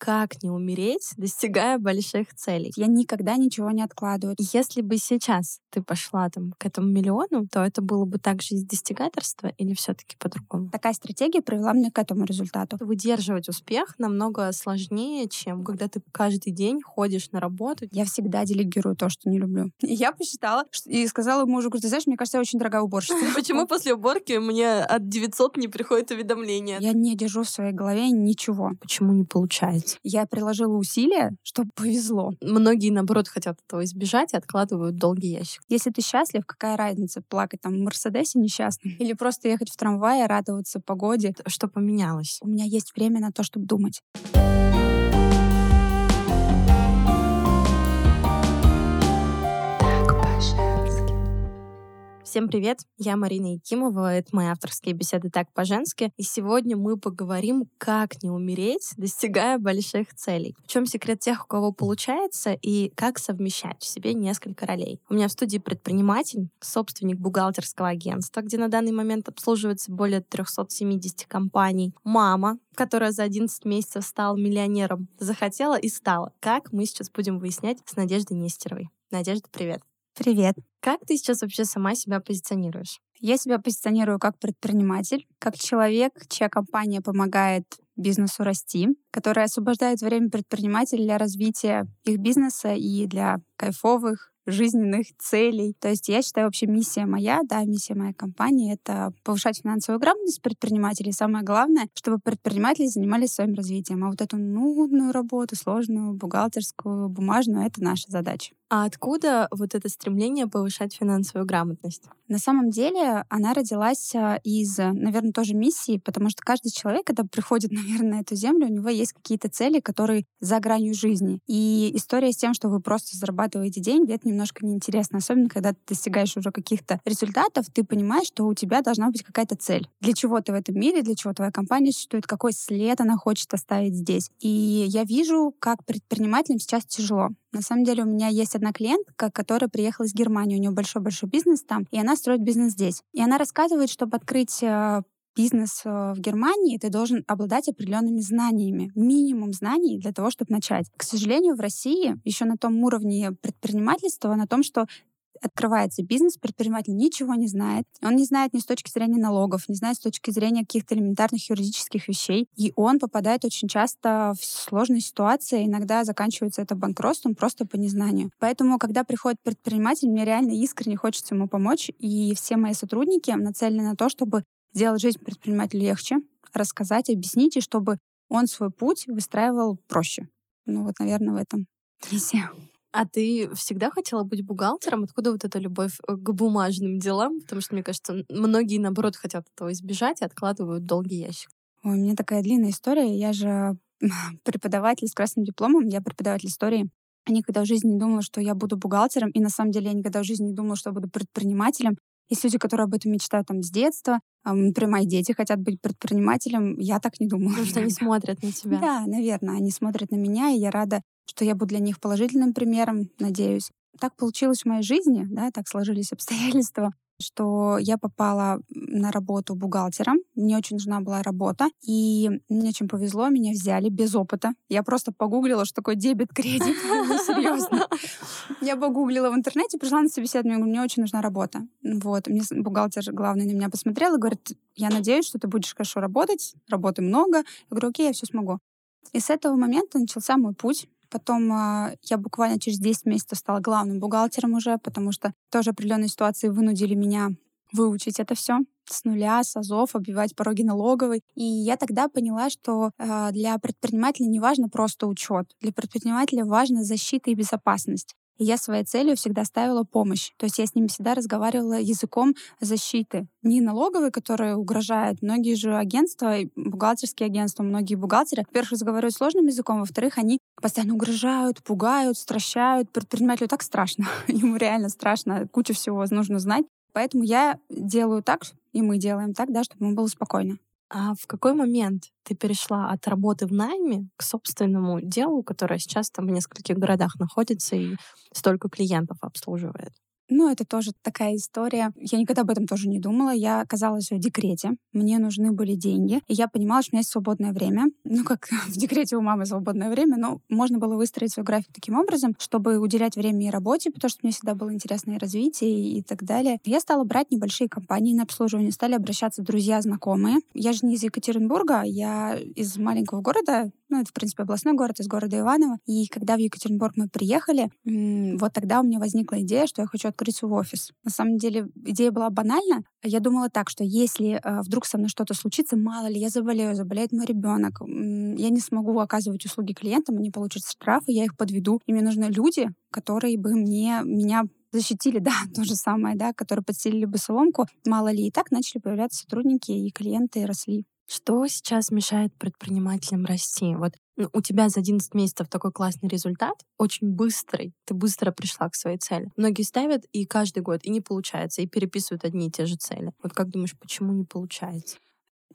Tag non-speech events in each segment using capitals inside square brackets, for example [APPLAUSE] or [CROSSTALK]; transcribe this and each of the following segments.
как не умереть, достигая больших целей. Я никогда ничего не откладываю. Если бы сейчас ты пошла там к этому миллиону, то это было бы также из достигаторства или все таки по-другому? Такая стратегия привела меня к этому результату. Выдерживать успех намного сложнее, чем когда ты каждый день ходишь на работу. Я всегда делегирую то, что не люблю. [LAUGHS] И я посчитала и сказала мужу, ты знаешь, мне кажется, я очень дорогая уборщица. [LAUGHS] Почему после уборки мне от 900 не приходит уведомление? Я не держу в своей голове ничего. Почему не получается? Я приложила усилия, чтобы [LAUGHS] повезло. Многие, наоборот, хотят этого избежать и откладывают долгий ящик. Если ты счастлив, какая разница, плакать там в Мерседесе несчастным или просто ехать в трамвае, радоваться погоде? Что поменялось? У меня есть время на то, чтобы думать. Всем привет, я Марина Якимова, это мои авторские беседы «Так по-женски», и сегодня мы поговорим, как не умереть, достигая больших целей. В чем секрет тех, у кого получается, и как совмещать в себе несколько ролей. У меня в студии предприниматель, собственник бухгалтерского агентства, где на данный момент обслуживается более 370 компаний, мама, которая за 11 месяцев стала миллионером, захотела и стала. Как мы сейчас будем выяснять с Надеждой Нестеровой. Надежда, привет. Привет. Как ты сейчас вообще сама себя позиционируешь? Я себя позиционирую как предприниматель, как человек, чья компания помогает бизнесу расти, которая освобождает время предпринимателей для развития их бизнеса и для кайфовых, жизненных целей. То есть я считаю вообще миссия моя, да, миссия моей компании — это повышать финансовую грамотность предпринимателей. Самое главное, чтобы предприниматели занимались своим развитием. А вот эту нудную работу, сложную, бухгалтерскую, бумажную — это наша задача. А откуда вот это стремление повышать финансовую грамотность? На самом деле она родилась а, из, наверное, тоже миссии, потому что каждый человек, когда приходит, [LAUGHS] наверное, на эту землю, у него есть какие-то цели, которые за гранью жизни. И история с тем, что вы просто зарабатываете деньги, это немножко неинтересно. Особенно, когда ты достигаешь уже каких-то результатов, ты понимаешь, что у тебя должна быть какая-то цель. Для чего ты в этом мире, для чего твоя компания существует, какой след она хочет оставить здесь. И я вижу, как предпринимателям сейчас тяжело. На самом деле у меня есть одна клиентка, которая приехала из Германии, у нее большой-большой бизнес там, и она строит бизнес здесь. И она рассказывает, чтобы открыть э, бизнес э, в Германии, ты должен обладать определенными знаниями, минимум знаний для того, чтобы начать. К сожалению, в России еще на том уровне предпринимательства, на том, что открывается бизнес, предприниматель ничего не знает. Он не знает ни с точки зрения налогов, не знает с точки зрения каких-то элементарных юридических вещей. И он попадает очень часто в сложные ситуации. Иногда заканчивается это банкротством просто по незнанию. Поэтому, когда приходит предприниматель, мне реально искренне хочется ему помочь. И все мои сотрудники нацелены на то, чтобы сделать жизнь предпринимателя легче, рассказать, объяснить, и чтобы он свой путь выстраивал проще. Ну вот, наверное, в этом миссия. А ты всегда хотела быть бухгалтером? Откуда вот эта любовь э, к бумажным делам? Потому что, мне кажется, многие, наоборот, хотят этого избежать и откладывают долгий ящик. Ой, у меня такая длинная история. Я же [LAUGHS] преподаватель с красным дипломом, я преподаватель истории. Я никогда в жизни не думала, что я буду бухгалтером, и на самом деле я никогда в жизни не думала, что я буду предпринимателем. Есть люди, которые об этом мечтают там с детства. Например, мои дети хотят быть предпринимателем. Я так не думаю. Потому что они смотрят на тебя. Да, наверное, они смотрят на меня, и я рада, что я буду для них положительным примером, надеюсь. Так получилось в моей жизни, да, так сложились обстоятельства, что я попала на работу бухгалтером. Мне очень нужна была работа. И мне очень повезло, меня взяли без опыта. Я просто погуглила, что такое дебет-кредит. [LAUGHS] Ну, серьезно. Я погуглила в интернете, пришла на собеседование, говорю, мне очень нужна работа. Вот. Мне бухгалтер главный на меня посмотрел и говорит, я надеюсь, что ты будешь хорошо работать, работы много. Я говорю, окей, я все смогу. И с этого момента начался мой путь. Потом э, я буквально через 10 месяцев стала главным бухгалтером уже, потому что тоже определенные ситуации вынудили меня выучить это все с нуля, с азов, оббивать пороги налоговой. И я тогда поняла, что э, для предпринимателя не важно просто учет. Для предпринимателя важна защита и безопасность. И я своей целью всегда ставила помощь. То есть я с ними всегда разговаривала языком защиты. Не налоговой, которая угрожает. Многие же агентства, бухгалтерские агентства, многие бухгалтеры, во-первых, разговаривают сложным языком, во-вторых, они постоянно угрожают, пугают, стращают. Предпринимателю так страшно. [LAUGHS] Ему реально страшно. Куча всего нужно знать. Поэтому я делаю так, и мы делаем так, да, чтобы ему было спокойно. А в какой момент ты перешла от работы в найме к собственному делу, которое сейчас там в нескольких городах находится и столько клиентов обслуживает? Ну, это тоже такая история. Я никогда об этом тоже не думала. Я оказалась в декрете. Мне нужны были деньги. И я понимала, что у меня есть свободное время. Ну, как [LAUGHS] в декрете у мамы свободное время, но можно было выстроить свой график таким образом, чтобы уделять время и работе, потому что мне всегда было интересное развитие и так далее. Я стала брать небольшие компании на обслуживание, стали обращаться друзья, знакомые. Я же не из Екатеринбурга, я из маленького города, ну, это, в принципе, областной город, из города Иваново. И когда в Екатеринбург мы приехали, вот тогда у меня возникла идея, что я хочу открыть свой офис. На самом деле идея была банальна. Я думала так, что если э, вдруг со мной что-то случится, мало ли, я заболею, заболеет мой ребенок, я не смогу оказывать услуги клиентам, они получат штрафы, я их подведу. И мне нужны люди, которые бы мне, меня защитили, [LAUGHS] да, то же самое, да, которые подстелили бы соломку. Мало ли, и так начали появляться сотрудники, и клиенты росли. Что сейчас мешает предпринимателям расти? Вот ну, у тебя за 11 месяцев такой классный результат, очень быстрый, ты быстро пришла к своей цели. Многие ставят и каждый год, и не получается, и переписывают одни и те же цели. Вот как думаешь, почему не получается?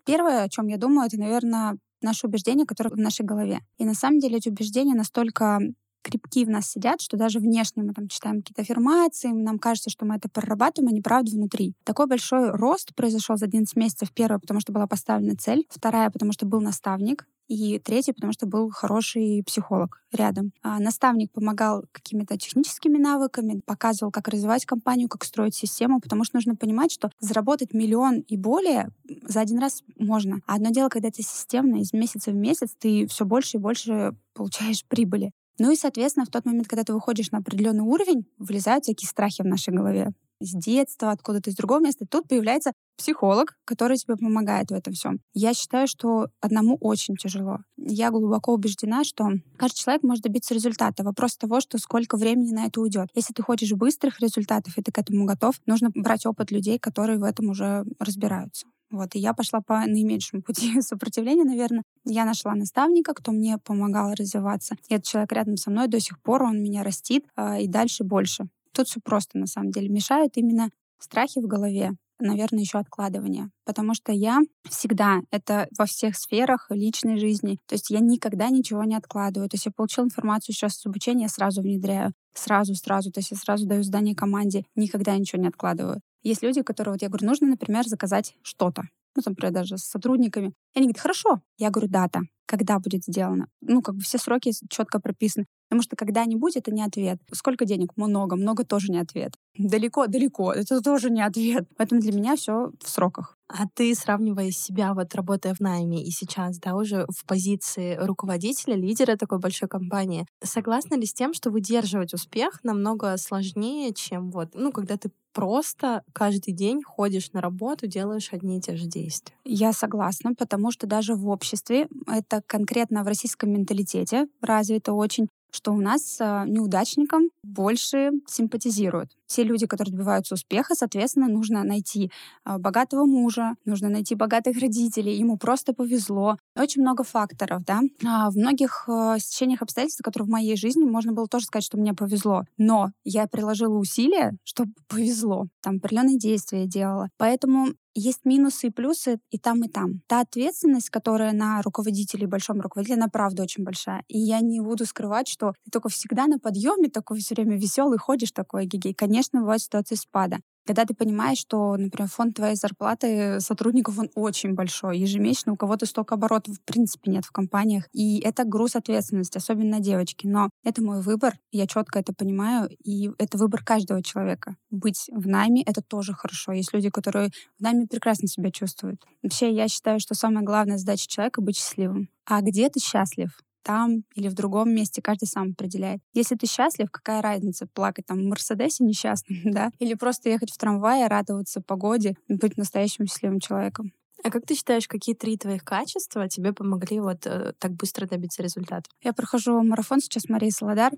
Первое, о чем я думаю, это, наверное, наши убеждения, которые в нашей голове. И на самом деле эти убеждения настолько крепки в нас сидят, что даже внешне мы там читаем какие-то аффирмации, нам кажется, что мы это прорабатываем, а не правда внутри. Такой большой рост произошел за 11 месяцев. Первое, потому что была поставлена цель. Вторая, потому что был наставник. И третий, потому что был хороший психолог рядом. А наставник помогал какими-то техническими навыками, показывал, как развивать компанию, как строить систему, потому что нужно понимать, что заработать миллион и более за один раз можно. А одно дело, когда это системно, из месяца в месяц ты все больше и больше получаешь прибыли. Ну и, соответственно, в тот момент, когда ты выходишь на определенный уровень, вылезают всякие страхи в нашей голове. С детства, откуда-то из другого места. Тут появляется психолог, который тебе помогает в этом всем. Я считаю, что одному очень тяжело. Я глубоко убеждена, что каждый человек может добиться результата. Вопрос того, что сколько времени на это уйдет. Если ты хочешь быстрых результатов, и ты к этому готов, нужно брать опыт людей, которые в этом уже разбираются. Вот, и я пошла по наименьшему пути [LAUGHS] сопротивления, наверное. Я нашла наставника, кто мне помогал развиваться. И этот человек рядом со мной до сих пор, он меня растит, э, и дальше больше. Тут все просто, на самом деле. Мешают именно страхи в голове, наверное, еще откладывание. Потому что я всегда, это во всех сферах личной жизни, то есть я никогда ничего не откладываю. То есть я получила информацию сейчас с обучения, я сразу внедряю. Сразу, сразу. То есть я сразу даю задание команде, никогда ничего не откладываю. Есть люди, которые, вот я говорю, нужно, например, заказать что-то. Ну, там, например, даже с сотрудниками. И они говорят, хорошо. Я говорю, дата. Когда будет сделано? Ну, как бы все сроки четко прописаны. Потому что когда-нибудь это не ответ. Сколько денег? Много. Много тоже не ответ. Далеко, далеко. Это тоже не ответ. Поэтому для меня все в сроках. А ты, сравнивая себя, вот работая в найме и сейчас, да, уже в позиции руководителя, лидера такой большой компании, согласна ли с тем, что выдерживать успех намного сложнее, чем вот, ну, когда ты просто каждый день ходишь на работу, делаешь одни и те же действия. Я согласна, потому что даже в обществе, это конкретно в российском менталитете развито очень, что у нас а, неудачникам больше симпатизируют. Те люди, которые добиваются успеха, соответственно, нужно найти а, богатого мужа, нужно найти богатых родителей, ему просто повезло. Очень много факторов, да. А, в многих стечениях обстоятельств, которые в моей жизни, можно было тоже сказать, что мне повезло. Но я приложила усилия, чтобы [LAUGHS] повезло. Там определенные действия делала. Поэтому есть минусы и плюсы и там, и там. Та ответственность, которая на руководителей, большом руководителе, она правда очень большая. И я не буду скрывать, что ты только всегда на подъеме, такой все время веселый, ходишь такой гигей. Конечно, бывают ситуации спада. Когда ты понимаешь, что, например, фонд твоей зарплаты сотрудников, он очень большой. Ежемесячно у кого-то столько оборотов в принципе нет в компаниях. И это груз ответственности, особенно девочки. Но это мой выбор, я четко это понимаю, и это выбор каждого человека. Быть в найме — это тоже хорошо. Есть люди, которые в найме прекрасно себя чувствуют. Вообще, я считаю, что самая главная задача человека — быть счастливым. А где ты счастлив? Там или в другом месте, каждый сам определяет. Если ты счастлив, какая разница, плакать там в Мерседесе несчастным, [LAUGHS] да, или просто ехать в трамвае, радоваться погоде, быть настоящим счастливым человеком. А как ты считаешь, какие три твоих качества тебе помогли вот э, так быстро добиться результата? Я прохожу марафон сейчас Марии Солодар,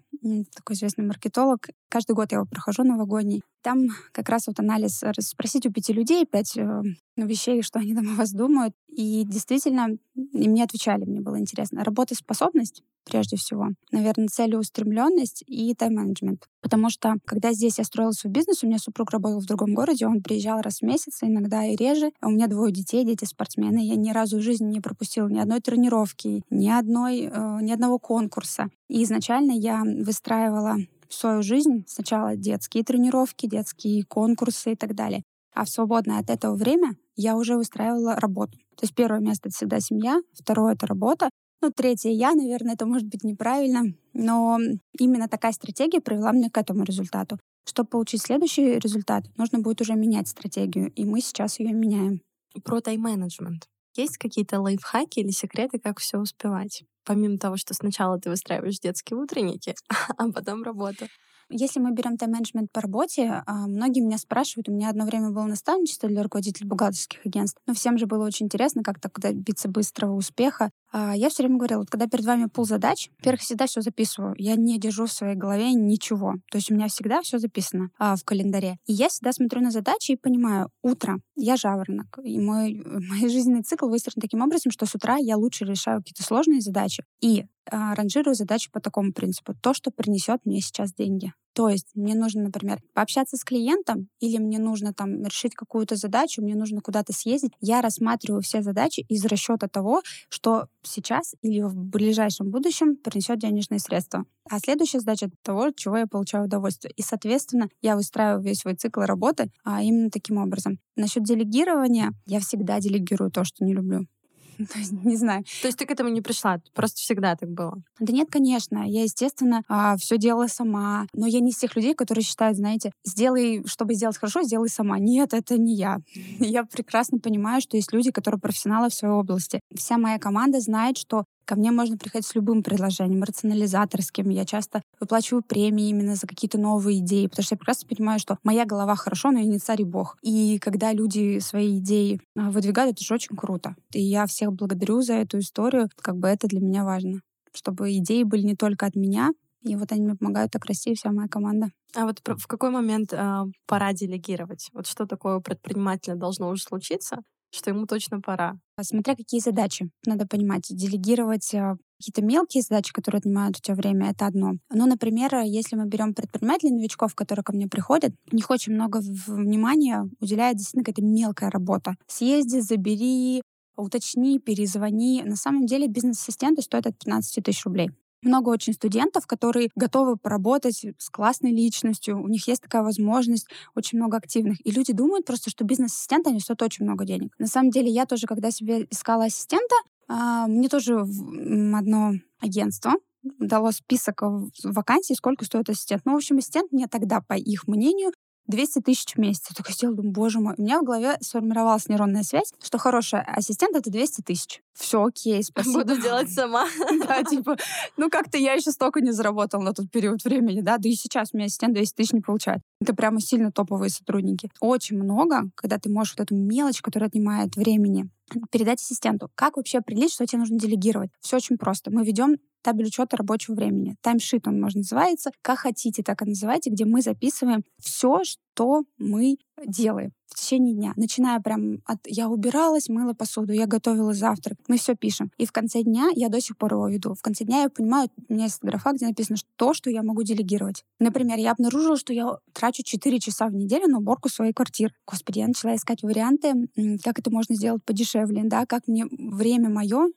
такой известный маркетолог. Каждый год я его прохожу новогодний. Там как раз вот анализ, э, спросить у пяти людей пять э, вещей, что они там о вас думают. И действительно, и мне отвечали, мне было интересно. Работоспособность, прежде всего. Наверное, целеустремленность и тайм-менеджмент. Потому что, когда здесь я строила свой бизнес, у меня супруг работал в другом городе, он приезжал раз в месяц, иногда и реже. У меня двое детей, дети спортсмены. Я ни разу в жизни не пропустила ни одной тренировки, ни, одной, э, ни одного конкурса. И изначально я выстраивала свою жизнь сначала детские тренировки, детские конкурсы и так далее. А в свободное от этого время я уже выстраивала работу. То есть первое место — это всегда семья, второе — это работа, ну, третье я, наверное, это может быть неправильно, но именно такая стратегия привела меня к этому результату. Чтобы получить следующий результат, нужно будет уже менять стратегию, и мы сейчас ее меняем. Про тайм-менеджмент. Есть какие-то лайфхаки или секреты, как все успевать? Помимо того, что сначала ты выстраиваешь детские утренники, [LAUGHS] а потом работу. Если мы берем тайм-менеджмент по работе, а, многие меня спрашивают, у меня одно время было наставничество для руководителей бухгалтерских агентств, но всем же было очень интересно, как так добиться быстрого успеха. А я все время говорила, вот когда перед вами пул задач, во-первых, всегда все записываю. Я не держу в своей голове ничего. То есть у меня всегда все записано а, в календаре. И я всегда смотрю на задачи и понимаю, утро, я жаворонок. И мой, [LAUGHS] мой жизненный цикл выстроен таким образом, что с утра я лучше решаю какие-то сложные задачи и а, ранжирую задачи по такому принципу. То, что принесет мне сейчас деньги. То есть мне нужно, например, пообщаться с клиентом или мне нужно там решить какую-то задачу, мне нужно куда-то съездить. Я рассматриваю все задачи из расчета того, что сейчас или в ближайшем будущем принесет денежные средства. А следующая задача — того, от чего я получаю удовольствие. И, соответственно, я выстраиваю весь свой цикл работы а именно таким образом. Насчет делегирования я всегда делегирую то, что не люблю. [LAUGHS] Не знаю. То есть ты к этому не пришла? Просто всегда так было? Да нет, конечно. Я, естественно, а, все делала сама. Но я не из тех людей, которые считают, знаете, сделай, чтобы сделать хорошо, сделай сама. Нет, это не я. [LAUGHS] Я прекрасно понимаю, что есть люди, которые профессионалы в своей области. Вся моя команда знает, что Ко мне можно приходить с любым предложением, рационализаторским. Я часто выплачиваю премии именно за какие-то новые идеи, потому что я прекрасно понимаю, что моя голова хорошо, но я не царь и бог. И когда люди свои идеи а, выдвигают, это же очень круто. И я всех благодарю за эту историю. Как бы это для меня важно. Чтобы идеи были не только от меня, и вот они мне помогают так расти, вся моя команда. А вот в какой момент э, пора делегировать? Вот что такое у должно уже случиться, что ему точно пора. Смотря какие задачи. Надо понимать, делегировать а, какие-то мелкие задачи, которые отнимают у тебя время, это одно. Ну, например, если мы берем предпринимателей, новичков, которые ко мне приходят, у них очень много внимания уделяет действительно какая-то мелкая работа. Съезди, забери, уточни, перезвони. На самом деле бизнес-ассистенты стоят от 15 тысяч рублей много очень студентов, которые готовы поработать с классной личностью, у них есть такая возможность, очень много активных. И люди думают просто, что бизнес-ассистент, они стоят очень много денег. На самом деле, я тоже, когда себе искала ассистента, а, мне тоже одно агентство дало список вакансий, сколько стоит ассистент. Ну, в общем, ассистент мне тогда, по их мнению, 200 тысяч в месяц. Я только сидела, думаю, боже мой. У меня в голове сформировалась нейронная связь, что хороший ассистент — это 200 тысяч. Все окей, спасибо. Буду делать сама. [LAUGHS] Да, типа, ну как-то я еще столько не заработала на тот период времени, да, да и сейчас у меня ассистент 200 тысяч не получает. Это прямо сильно топовые сотрудники. Очень много, когда ты можешь вот эту мелочь, которая отнимает времени, передать ассистенту. Как вообще определить, что тебе нужно делегировать? Все очень просто. Мы ведем табель учета рабочего времени. Таймшит он, может, называется. Как хотите, так и называйте, где мы записываем все, что мы делаем в течение дня. Начиная прям от «я убиралась, мыла посуду, я готовила завтрак». Мы все пишем. И в конце дня я до сих пор его веду. В конце дня я понимаю, у меня есть графа, где написано то, что я могу делегировать. Например, я обнаружила, что я трачу 4 часа в неделю на уборку своей квартиры. Господи, я начала искать варианты, как это можно сделать подешевле, да, как мне время мое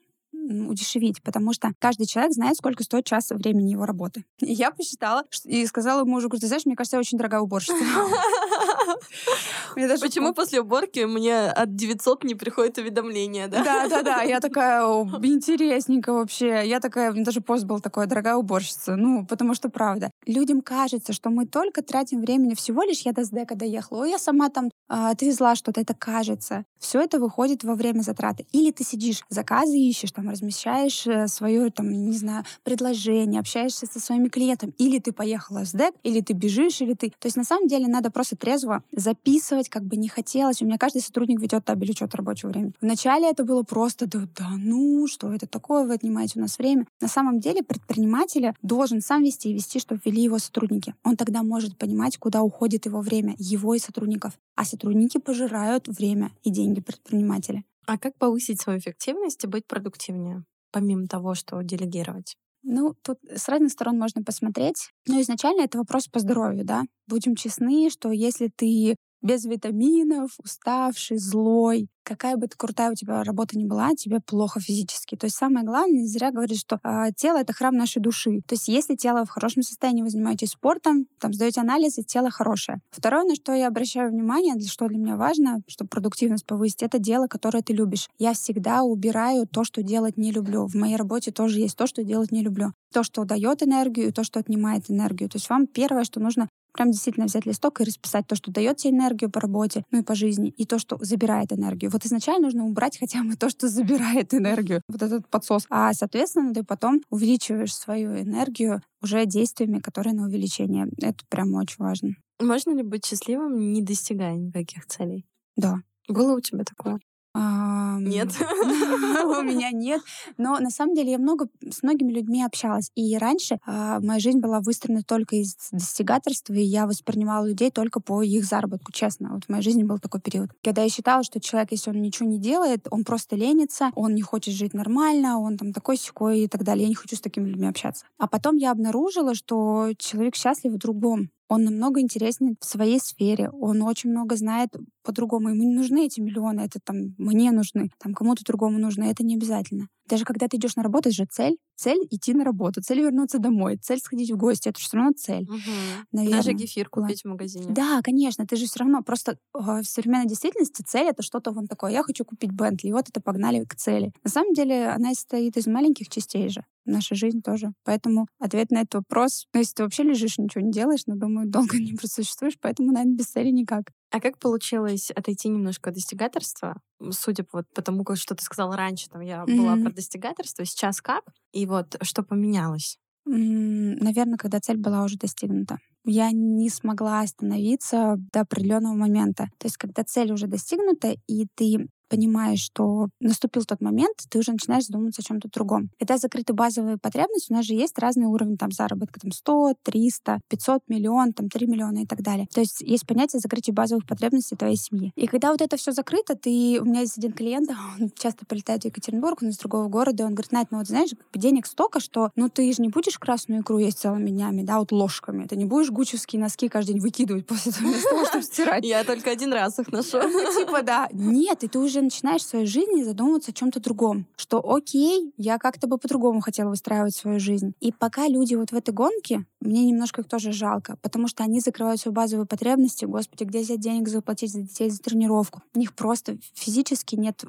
удешевить, потому что каждый человек знает, сколько стоит час времени его работы. [LAUGHS] И я посчитала и сказала мужу, говорю, ты знаешь, мне кажется, я очень дорогая уборщица. [LAUGHS] Почему после уборки мне от 900 не приходит уведомление, да? Да, да, да. Я [LAUGHS] такая, интересненько вообще. Я такая, даже пост был такой, дорогая уборщица. Ну, потому что правда. Людям кажется, что мы только тратим времени всего лишь я до СДЭКа доехала. Я сама там а, отвезла что-то, это кажется. Все это выходит во время затраты. Или ты сидишь, заказы ищешь, там, размещаешь э, свое, там, не знаю, предложение, общаешься со своими клиентами. Или ты поехала в СДЭК, или ты бежишь, или ты... То есть на самом деле надо просто трезво записывать, как бы не хотелось. У меня каждый сотрудник ведет табель учета рабочего времени. Вначале это было просто, да, да ну, что это такое, вы отнимаете у нас время. На самом деле предприниматель должен сам вести и вести, чтобы вели его сотрудники. Он тогда может понимать, куда уходит его время, его и сотрудников. А сотрудники пожирают время и деньги предпринимателя. А как повысить свою эффективность и быть продуктивнее, помимо того, что делегировать? Ну, тут с разных сторон можно посмотреть. Но изначально это вопрос по здоровью, да. Будем честны, что если ты без витаминов, уставший, злой, какая бы ты крутая у тебя работа ни была, тебе плохо физически. То есть самое главное, не зря говорят, что э, тело — это храм нашей души. То есть если тело в хорошем состоянии, вы занимаетесь спортом, там сдаете анализы, тело хорошее. Второе, на что я обращаю внимание, что для меня важно, чтобы продуктивность повысить, это дело, которое ты любишь. Я всегда убираю то, что делать не люблю. В моей работе тоже есть то, что делать не люблю. То, что дает энергию, и то, что отнимает энергию. То есть вам первое, что нужно прям действительно взять листок и расписать то, что дает тебе энергию по работе, ну и по жизни, и то, что забирает энергию. Вот изначально нужно убрать хотя бы то, что забирает [LAUGHS] энергию, вот этот подсос. А, соответственно, ты потом увеличиваешь свою энергию уже действиями, которые на увеличение. Это прям очень важно. Можно ли быть счастливым, не достигая никаких целей? Да. Было у тебя такое? Нет. [LAUGHS] [LAUGHS] У меня нет. Но на самом деле я много с многими людьми общалась. И раньше а, моя жизнь была выстроена только из достигаторства, и я воспринимала людей только по их заработку, честно. Вот в моей жизни был такой период. Когда я считала, что человек, если он ничего не делает, он просто ленится, он не хочет жить нормально, он там такой секой и так далее. Я не хочу с такими людьми общаться. А потом я обнаружила, что человек счастлив в другом он намного интереснее в своей сфере, он очень много знает по-другому. Ему не нужны эти миллионы, это там мне нужны, там кому-то другому нужно, это не обязательно. Даже когда ты идешь на работу, это же цель. Цель идти на работу, цель вернуться домой, цель сходить в гости, это же все равно цель. Угу. Даже кефир купить в магазине. Да, конечно, ты же все равно просто в современной действительности цель это что-то вон такое. Я хочу купить Бентли, и вот это погнали к цели. На самом деле она состоит из маленьких частей же наша жизнь тоже. Поэтому ответ на этот вопрос, ну, если ты вообще лежишь ничего не делаешь, но, думаю, долго [LAUGHS] не просуществуешь, поэтому, наверное, без цели никак. А как получилось отойти немножко от достигаторства? Судя по, вот, по тому, что ты сказала раньше, там я mm-hmm. была про достигаторство, сейчас как? И вот что поменялось? Наверное, когда цель была уже достигнута. Я не смогла остановиться до определенного момента. То есть, когда цель уже достигнута, и ты понимаешь, что наступил тот момент, ты уже начинаешь задумываться о чем-то другом. Когда закрыты базовые потребности, у нас же есть разные уровни там заработка, там 100, 300, 500 миллион, там 3 миллиона и так далее. То есть есть понятие закрытия базовых потребностей твоей семьи. И когда вот это все закрыто, ты... У меня есть один клиент, [LAUGHS] он часто полетает в Екатеринбург, он из другого города, и он говорит, Найт, ну вот знаешь, денег столько, что ну ты же не будешь красную икру есть целыми днями, да, вот ложками. Ты не будешь гучевские носки каждый день выкидывать после того, [LAUGHS] чтобы стирать. Я только один раз их ношу. Ну, типа, да. Нет, и ты уже начинаешь в своей жизни задумываться о чем-то другом. Что окей, я как-то бы по-другому хотела выстраивать свою жизнь. И пока люди вот в этой гонке, мне немножко их тоже жалко, потому что они закрывают свои базовые потребности. Господи, где взять денег заплатить за детей за тренировку? У них просто физически нет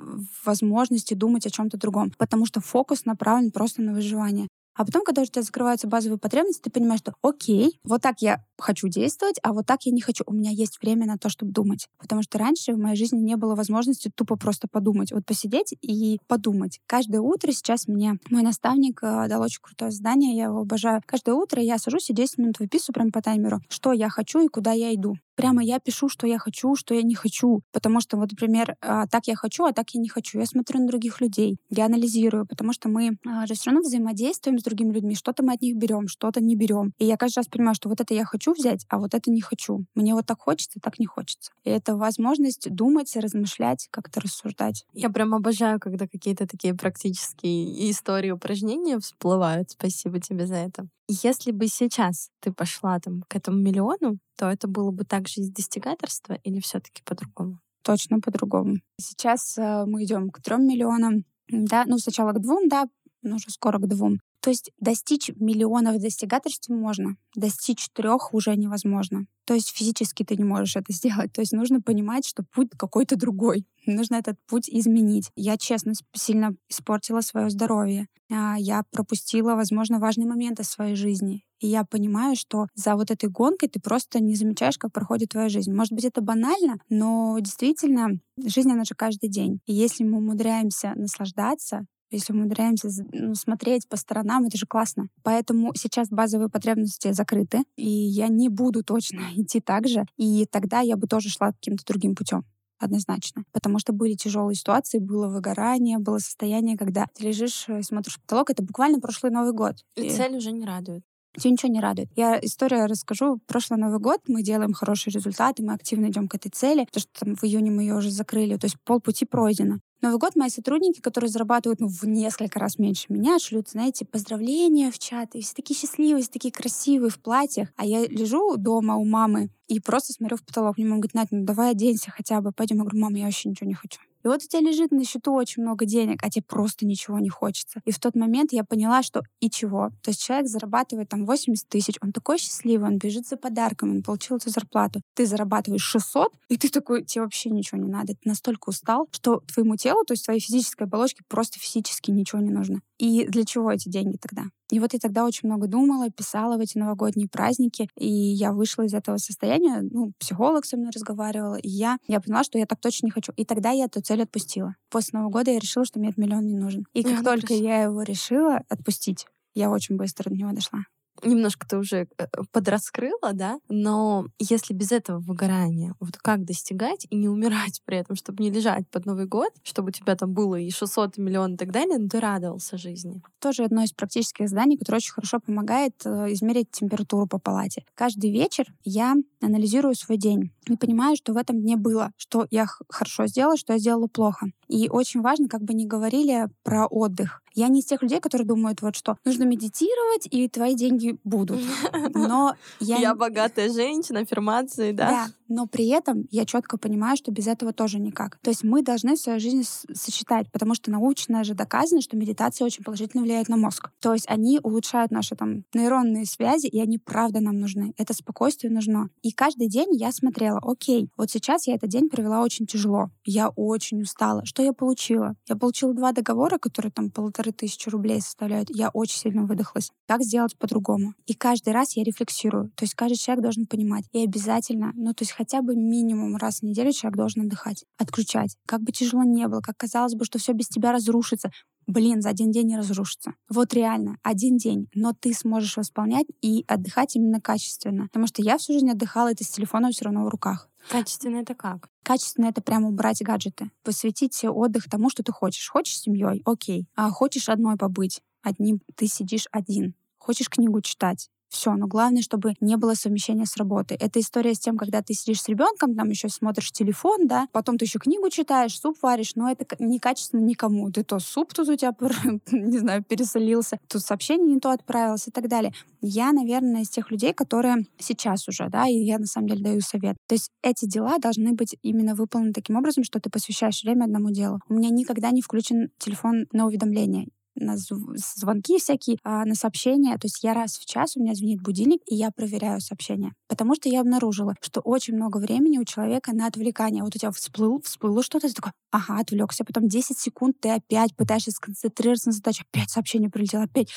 возможности думать о чем-то другом, потому что фокус направлен просто на выживание. А потом, когда у тебя закрываются базовые потребности, ты понимаешь, что окей, вот так я хочу действовать, а вот так я не хочу. У меня есть время на то, чтобы думать. Потому что раньше в моей жизни не было возможности тупо просто подумать. Вот посидеть и подумать. Каждое утро сейчас мне мой наставник э, дал очень крутое задание, я его обожаю. Каждое утро я сажусь и 10 минут выписываю прямо по таймеру, что я хочу и куда я иду прямо я пишу, что я хочу, что я не хочу. Потому что, вот, например, а, так я хочу, а так я не хочу. Я смотрю на других людей, я анализирую, потому что мы а, же все равно взаимодействуем с другими людьми. Что-то мы от них берем, что-то не берем. И я каждый раз понимаю, что вот это я хочу взять, а вот это не хочу. Мне вот так хочется, так не хочется. И это возможность думать, размышлять, как-то рассуждать. Я прям обожаю, когда какие-то такие практические истории, упражнения всплывают. Спасибо тебе за это. Если бы сейчас ты пошла там к этому миллиону, то это было бы также из достигаторства или все-таки по-другому? Точно по-другому. Сейчас э, мы идем к трем миллионам. Да, ну сначала к двум, да, но уже скоро к двум. То есть достичь миллионов достигаторств можно, достичь трех уже невозможно. То есть физически ты не можешь это [LAUGHS] сделать. То есть нужно понимать, что путь какой-то другой. Нужно этот путь изменить. Я, честно, сильно испортила свое здоровье. А, я пропустила, возможно, важные моменты своей жизни. И я понимаю, что за вот этой гонкой ты просто не замечаешь, как проходит твоя жизнь. Может быть, это банально, но действительно, жизнь, она же каждый день. И если мы умудряемся наслаждаться, если умудряемся ну, смотреть по сторонам, это же классно. Поэтому сейчас базовые потребности закрыты, и я не буду точно [LAUGHS] идти так же. И тогда я бы тоже шла каким-то другим путем однозначно. Потому что были тяжелые ситуации, было выгорание, было состояние, когда ты лежишь и смотришь в потолок. Это буквально прошлый Новый год. И, и... цель уже не радует. Тебя ничего не радует. Я историю расскажу. Прошлый Новый год мы делаем хорошие результаты, мы активно идем к этой цели, потому что там в июне мы ее уже закрыли, то есть полпути пройдено. Новый год мои сотрудники, которые зарабатывают ну, в несколько раз меньше меня, шлют, знаете, поздравления в чат, и все такие счастливые, все такие красивые в платьях. А я лежу дома у мамы и просто смотрю в потолок. Мне мама говорит, Надь, ну давай оденься хотя бы. Пойдем. Я говорю, мама, я вообще ничего не хочу. И вот у тебя лежит на счету очень много денег, а тебе просто ничего не хочется. И в тот момент я поняла, что и чего. То есть человек зарабатывает там 80 тысяч, он такой счастливый, он бежит за подарками, он получил эту зарплату. Ты зарабатываешь 600, и ты такой, тебе вообще ничего не надо. Ты настолько устал, что твоему телу, то есть твоей физической оболочке просто физически ничего не нужно. И для чего эти деньги тогда? И вот я тогда очень много думала, писала в эти новогодние праздники, и я вышла из этого состояния, ну, психолог со мной разговаривала, и я, я поняла, что я так точно не хочу. И тогда я эту цель отпустила. После Нового года я решила, что мне этот миллион не нужен. И как только я его решила отпустить, я очень быстро до него дошла немножко ты уже э, подраскрыла, да, но если без этого выгорания, вот как достигать и не умирать при этом, чтобы не лежать под Новый год, чтобы у тебя там было и 600 миллионов и так далее, но ты радовался жизни. Тоже одно из практических заданий, которое очень хорошо помогает э, измерить температуру по палате. Каждый вечер я анализирую свой день и понимаю, что в этом дне было, что я хорошо сделала, что я сделала плохо. И очень важно, как бы не говорили про отдых. Я не из тех людей, которые думают, вот что нужно медитировать, и твои деньги будут. [LAUGHS] Но я... Я богатая женщина, аффирмации, да? Да, но при этом я четко понимаю, что без этого тоже никак. То есть мы должны свою жизнь сочетать, потому что научно же доказано, что медитация очень положительно влияет на мозг. То есть они улучшают наши там нейронные связи, и они правда нам нужны. Это спокойствие нужно. И каждый день я смотрела, окей, вот сейчас я этот день провела очень тяжело. Я очень устала. Что я получила? Я получила два договора, которые там полторы тысячи рублей составляют. Я очень сильно выдохлась. Как сделать по-другому? И каждый раз я рефлексирую. То есть каждый человек должен понимать. И обязательно, ну то есть хотя бы минимум раз в неделю человек должен отдыхать, отключать. Как бы тяжело не было, как казалось бы, что все без тебя разрушится. Блин, за один день не разрушится. Вот реально, один день. Но ты сможешь восполнять и отдыхать именно качественно. Потому что я всю жизнь отдыхала это с телефоном все равно в руках. Качественно это как? Качественно это прямо убрать гаджеты. Посвятить отдых тому, что ты хочешь. Хочешь семьей? Окей. А хочешь одной побыть? Одним ты сидишь один. Хочешь книгу читать? Все, но главное, чтобы не было совмещения с работой. Это история с тем, когда ты сидишь с ребенком, там еще смотришь телефон, да, потом ты еще книгу читаешь, суп варишь, но это некачественно никому. Ты то суп тут у тебя, [LAUGHS] не знаю, пересолился, тут сообщение не то отправилось и так далее. Я, наверное, из тех людей, которые сейчас уже, да, и я на самом деле даю совет. То есть эти дела должны быть именно выполнены таким образом, что ты посвящаешь время одному делу. У меня никогда не включен телефон на уведомления на звонки всякие, а, на сообщения. То есть я раз в час, у меня звонит будильник, и я проверяю сообщения. Потому что я обнаружила, что очень много времени у человека на отвлекание. Вот у тебя всплыл, всплыло что-то, ты такой, ага, отвлекся. Потом 10 секунд ты опять пытаешься сконцентрироваться на задаче. Опять сообщение прилетело, опять.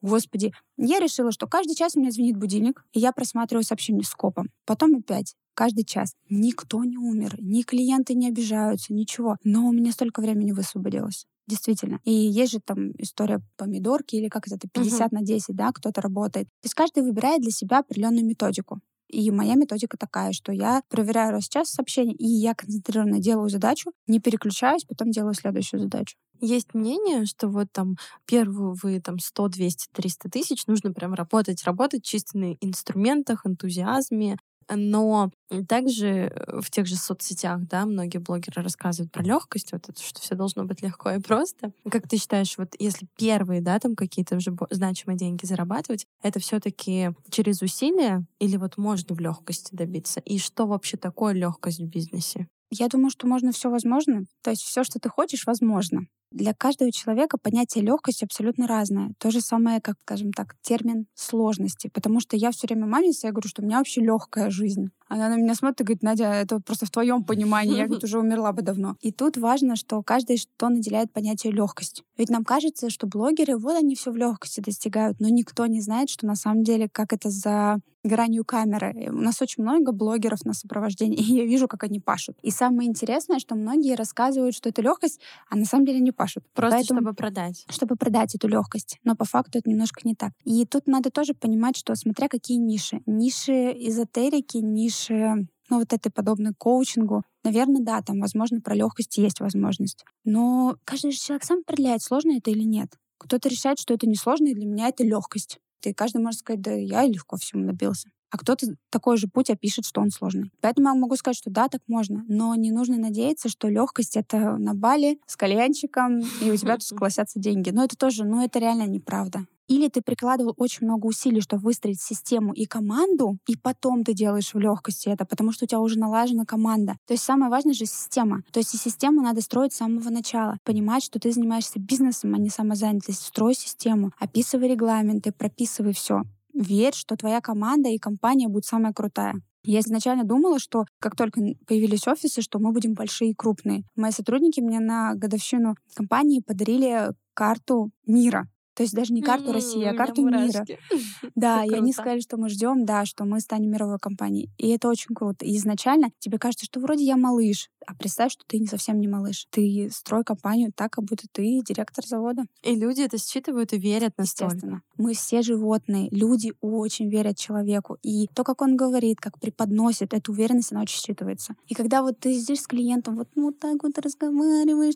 Господи. Я решила, что каждый час у меня звонит будильник, и я просматриваю сообщение скопом. Потом опять каждый час. Никто не умер, ни клиенты не обижаются, ничего. Но у меня столько времени высвободилось. Действительно. И есть же там история помидорки или как это, 50 uh-huh. на 10, да, кто-то работает. То есть каждый выбирает для себя определенную методику. И моя методика такая, что я проверяю раз в час сообщение, и я концентрированно делаю задачу, не переключаюсь, потом делаю следующую задачу. Есть мнение, что вот там первую вы там 100, 200, 300 тысяч нужно прям работать, работать чисто на инструментах, энтузиазме, но также э, в тех же соцсетях, да, многие блогеры рассказывают про легкость, вот это, что все должно быть легко и просто. Как ты считаешь, вот если первые, да, там какие-то уже значимые деньги зарабатывать, это все-таки через усилия или вот можно в легкости добиться? И что вообще такое легкость в бизнесе? Я думаю, что можно все возможно. То есть все, что ты хочешь, возможно. Для каждого человека понятие легкости абсолютно разное. То же самое, как, скажем так, термин сложности. Потому что я все время маме своей говорю, что у меня вообще легкая жизнь. Она на меня смотрит и говорит, Надя, это просто в твоем понимании, я говорит, [LAUGHS] уже умерла бы давно. И тут важно, что каждый что наделяет понятие легкость. Ведь нам кажется, что блогеры, вот они все в легкости достигают, но никто не знает, что на самом деле, как это за гранью камеры. У нас очень много блогеров на сопровождении, [LAUGHS] и я вижу, как они пашут. И самое интересное, что многие рассказывают, что это легкость, а на самом деле не пашут. Просто Поэтому, чтобы продать. Чтобы продать эту легкость. Но по факту это немножко не так. И тут надо тоже понимать, что смотря какие ниши. Ниши эзотерики, ниши ну, вот этой подобной коучингу. Наверное, да, там, возможно, про легкость есть возможность. Но каждый же человек сам определяет, сложно это или нет. Кто-то решает, что это не сложно, и для меня это легкость. И каждый может сказать, да я легко всему набился. А кто-то такой же путь опишет, что он сложный. Поэтому я могу сказать, что да, так можно, но не нужно надеяться, что легкость это на Бали с кальянчиком, и у тебя тут [LAUGHS] согласятся деньги. Но это тоже, ну это реально неправда. Или ты прикладывал очень много усилий, чтобы выстроить систему и команду, и потом ты делаешь в легкости это, потому что у тебя уже налажена команда. То есть самое важное же система. То есть и систему надо строить с самого начала. Понимать, что ты занимаешься бизнесом, а не самозанятостью. Строй систему, описывай регламенты, прописывай все. Верь, что твоя команда и компания будет самая крутая. Я изначально думала, что как только появились офисы, что мы будем большие и крупные. Мои сотрудники мне на годовщину компании подарили карту мира. То есть даже не карту России, а карту мира. [LAUGHS] Да, и они сказали, что мы ждем, да, что мы станем мировой компанией. И это очень круто. И изначально тебе кажется, что вроде я малыш, а представь, что ты не совсем не малыш. Ты строй компанию так, как будто ты директор завода. И люди это считывают и верят настолько. Естественно. Мы все животные. Люди очень верят человеку. И то, как он говорит, как преподносит, эту уверенность, она очень считывается. И когда вот ты здесь с клиентом вот, ну, вот так вот разговариваешь,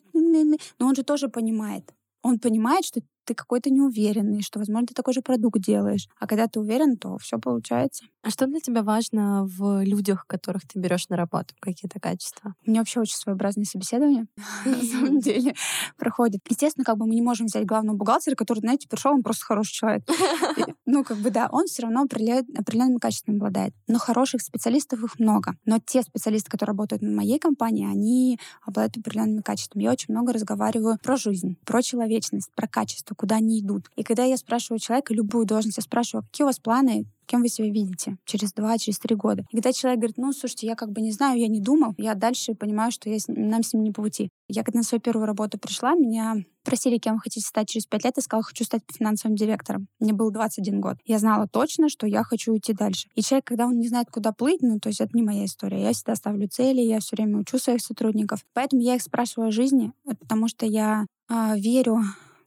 но он же тоже понимает. Он понимает, что ты какой-то неуверенный, что, возможно, ты такой же продукт делаешь. А когда ты уверен, то все получается. А что для тебя важно в людях, которых ты берешь на работу? Какие-то качества? У меня вообще очень своеобразное собеседование, [LAUGHS] на самом деле, проходит. Естественно, как бы мы не можем взять главного бухгалтера, который, знаете, пришел, он просто хороший человек. Ну, как бы, да, он все равно определенными качествами обладает. Но хороших специалистов их много. Но те специалисты, которые работают на моей компании, они обладают определенными качествами. Я очень много разговариваю про жизнь, про человечность, про качество, куда они идут. И когда я спрашиваю человека любую должность, я спрашиваю, какие у вас планы, кем вы себя видите через два, через три года. И когда человек говорит, ну, слушайте, я как бы не знаю, я не думал, я дальше понимаю, что я с нам с ним не по пути. Я когда на свою первую работу пришла, меня спросили, кем вы хотите стать через пять лет, я сказала, хочу стать финансовым директором. Мне был 21 год. Я знала точно, что я хочу уйти дальше. И человек, когда он не знает, куда плыть, ну, то есть это не моя история. Я всегда ставлю цели, я все время учу своих сотрудников. Поэтому я их спрашиваю о жизни, потому что я э, верю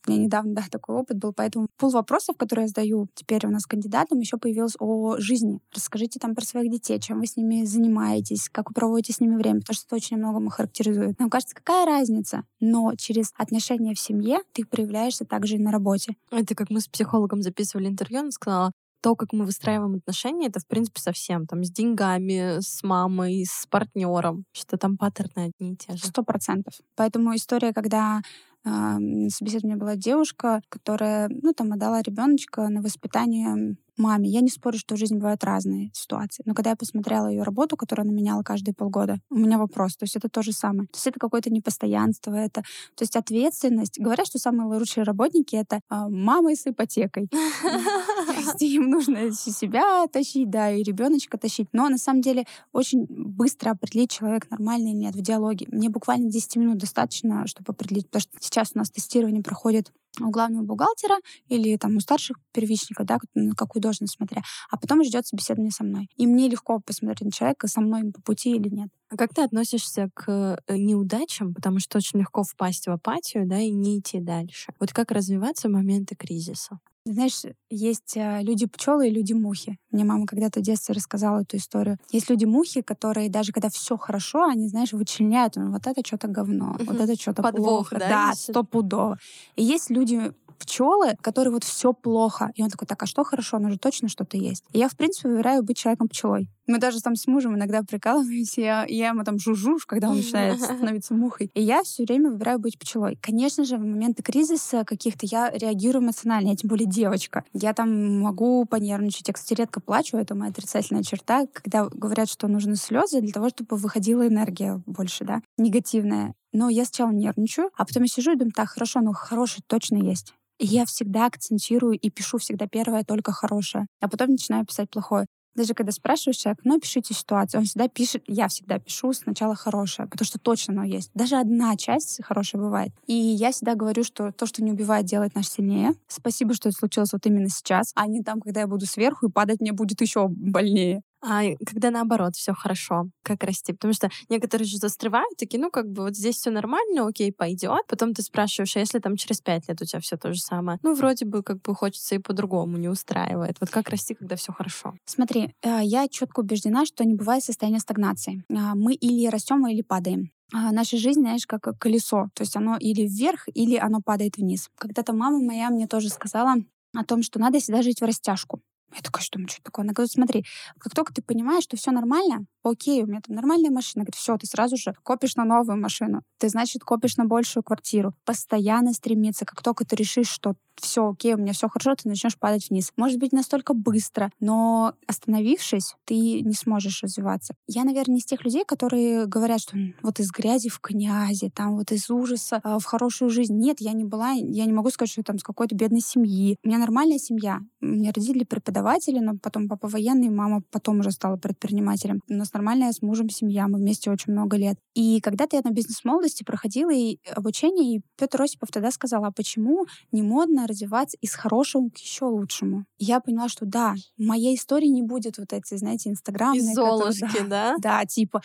у меня недавно, да, такой опыт был, поэтому пол вопросов, которые я задаю теперь у нас кандидатам, еще появилось о жизни. Расскажите там про своих детей, чем вы с ними занимаетесь, как вы проводите с ними время, потому что это очень многому характеризует. Нам кажется, какая разница? Но через отношения в семье ты проявляешься также и на работе. Это как мы с психологом записывали интервью, она сказала, то, как мы выстраиваем отношения, это, в принципе, совсем там с деньгами, с мамой, с партнером, что там паттерны одни и те же. Сто процентов. Поэтому история, когда на собеседовании была девушка, которая, ну, там, отдала ребеночка на воспитание маме. Я не спорю, что в жизни бывают разные ситуации. Но когда я посмотрела ее работу, которую она меняла каждые полгода, у меня вопрос. То есть это то же самое. То есть это какое-то непостоянство, это... То есть ответственность. Говорят, что самые лучшие работники — это э, мамы с ипотекой. [LAUGHS] Им нужно себя тащить, да, и ребеночка тащить. Но на самом деле очень быстро определить, человек нормальный или нет в диалоге. Мне буквально 10 минут достаточно, чтобы определить. Потому что сейчас у нас тестирование проходит у главного бухгалтера или там у старших первичников, да, на какую должность смотря, а потом ждет собеседование со мной. И мне легко посмотреть на человека, со мной по пути или нет. А как ты относишься к э, неудачам? Потому что очень легко впасть в апатию, да, и не идти дальше. Вот как развиваться в моменты кризиса? Знаешь, есть э, люди-пчелы и люди-мухи. Мне мама когда-то в детстве рассказала эту историю. Есть люди-мухи, которые даже когда все хорошо, они, знаешь, вычленяют, ну, вот это что-то говно, вот это что-то плохо. да? Да, стопудово. И есть люди пчелы, которые вот все плохо. И он такой, так, а что хорошо? Ну же точно что-то есть. И я, в принципе, выбираю быть человеком-пчелой. Мы даже там с мужем иногда прикалываемся, я, я ему там жужжу, когда он начинает [LAUGHS] становиться мухой. И я все время выбираю быть пчелой. Конечно же, в моменты кризиса каких-то я реагирую эмоционально, я тем более девочка. Я там могу понервничать. Я, кстати, редко плачу, это моя отрицательная черта, когда говорят, что нужны слезы для того, чтобы выходила энергия больше, да, негативная. Но я сначала нервничаю, а потом я сижу и думаю, так, хорошо, ну хороший точно есть. И я всегда акцентирую и пишу всегда первое, только хорошее. А потом начинаю писать плохое. Даже когда спрашиваешь человека, ну, пишите ситуацию, он всегда пишет, я всегда пишу сначала хорошее, потому что точно оно есть. Даже одна часть хорошая бывает. И я всегда говорю, что то, что не убивает, делает нас сильнее. Спасибо, что это случилось вот именно сейчас, а не там, когда я буду сверху, и падать мне будет еще больнее. А когда наоборот все хорошо, как расти? Потому что некоторые же застревают, такие, ну как бы вот здесь все нормально, окей, пойдет. Потом ты спрашиваешь, а если там через пять лет у тебя все то же самое? Ну вроде бы как бы хочется и по-другому, не устраивает. Вот как расти, когда все хорошо? Смотри, э, я четко убеждена, что не бывает состояния стагнации. А, мы или растем, или падаем. А наша жизнь, знаешь, как колесо. То есть оно или вверх, или оно падает вниз. Когда-то мама моя мне тоже сказала о том, что надо всегда жить в растяжку. Я такая, что, что такое? Она говорит, смотри, как только ты понимаешь, что все нормально, окей, у меня там нормальная машина, говорит, все, ты сразу же копишь на новую машину, ты, значит, копишь на большую квартиру, постоянно стремиться, как только ты решишь, что все окей, у меня все хорошо, ты начнешь падать вниз. Может быть, настолько быстро, но остановившись, ты не сможешь развиваться. Я, наверное, не из тех людей, которые говорят, что вот из грязи в князи, там вот из ужаса э, в хорошую жизнь. Нет, я не была, я не могу сказать, что я там с какой-то бедной семьи. У меня нормальная семья. Меня родители преподаватели, но потом папа военный, мама потом уже стала предпринимателем. У нас нормальная с мужем семья, мы вместе очень много лет. И когда-то я на бизнес-молодости проходила и обучение, и Петр Осипов тогда сказал, а почему не модно развиваться из хорошего к еще лучшему? И я поняла, что да, в моей истории не будет вот эти, знаете, инстаграм. Из Золушки, да? Да, типа,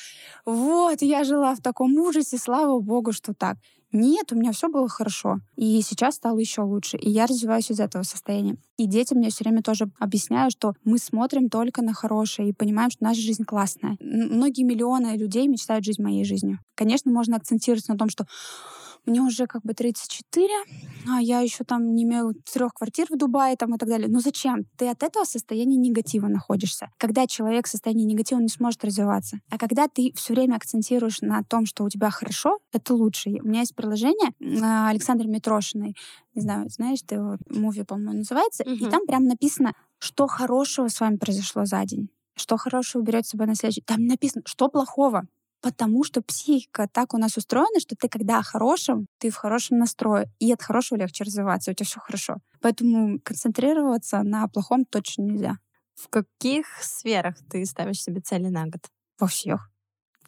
вот, я жила в таком ужасе, слава богу, что так. Нет, у меня все было хорошо. И сейчас стало еще лучше. И я развиваюсь из этого состояния. И детям я все время тоже объясняю, что мы смотрим только на хорошее и понимаем, что наша жизнь классная. Многие миллионы людей мечтают жить моей жизнью. Конечно, можно акцентировать на том, что мне уже как бы 34, а я еще там не имею трех квартир в Дубае там и так далее. Но зачем? Ты от этого состояния негатива находишься. Когда человек в состоянии негатива, он не сможет развиваться. А когда ты все время акцентируешь на том, что у тебя хорошо, это лучше. У меня есть приложение а, Александры Митрошиной. Не знаю, знаешь, ты вот, муви, по-моему, называется. Угу. И там прям написано, что хорошего с вами произошло за день что хорошего берет с собой на следующий. Там написано, что плохого. Потому что психика так у нас устроена, что ты когда хорошим, ты в хорошем настрое, и от хорошего легче развиваться, у тебя все хорошо. Поэтому концентрироваться на плохом точно нельзя. В каких сферах ты ставишь себе цели на год? Во всех.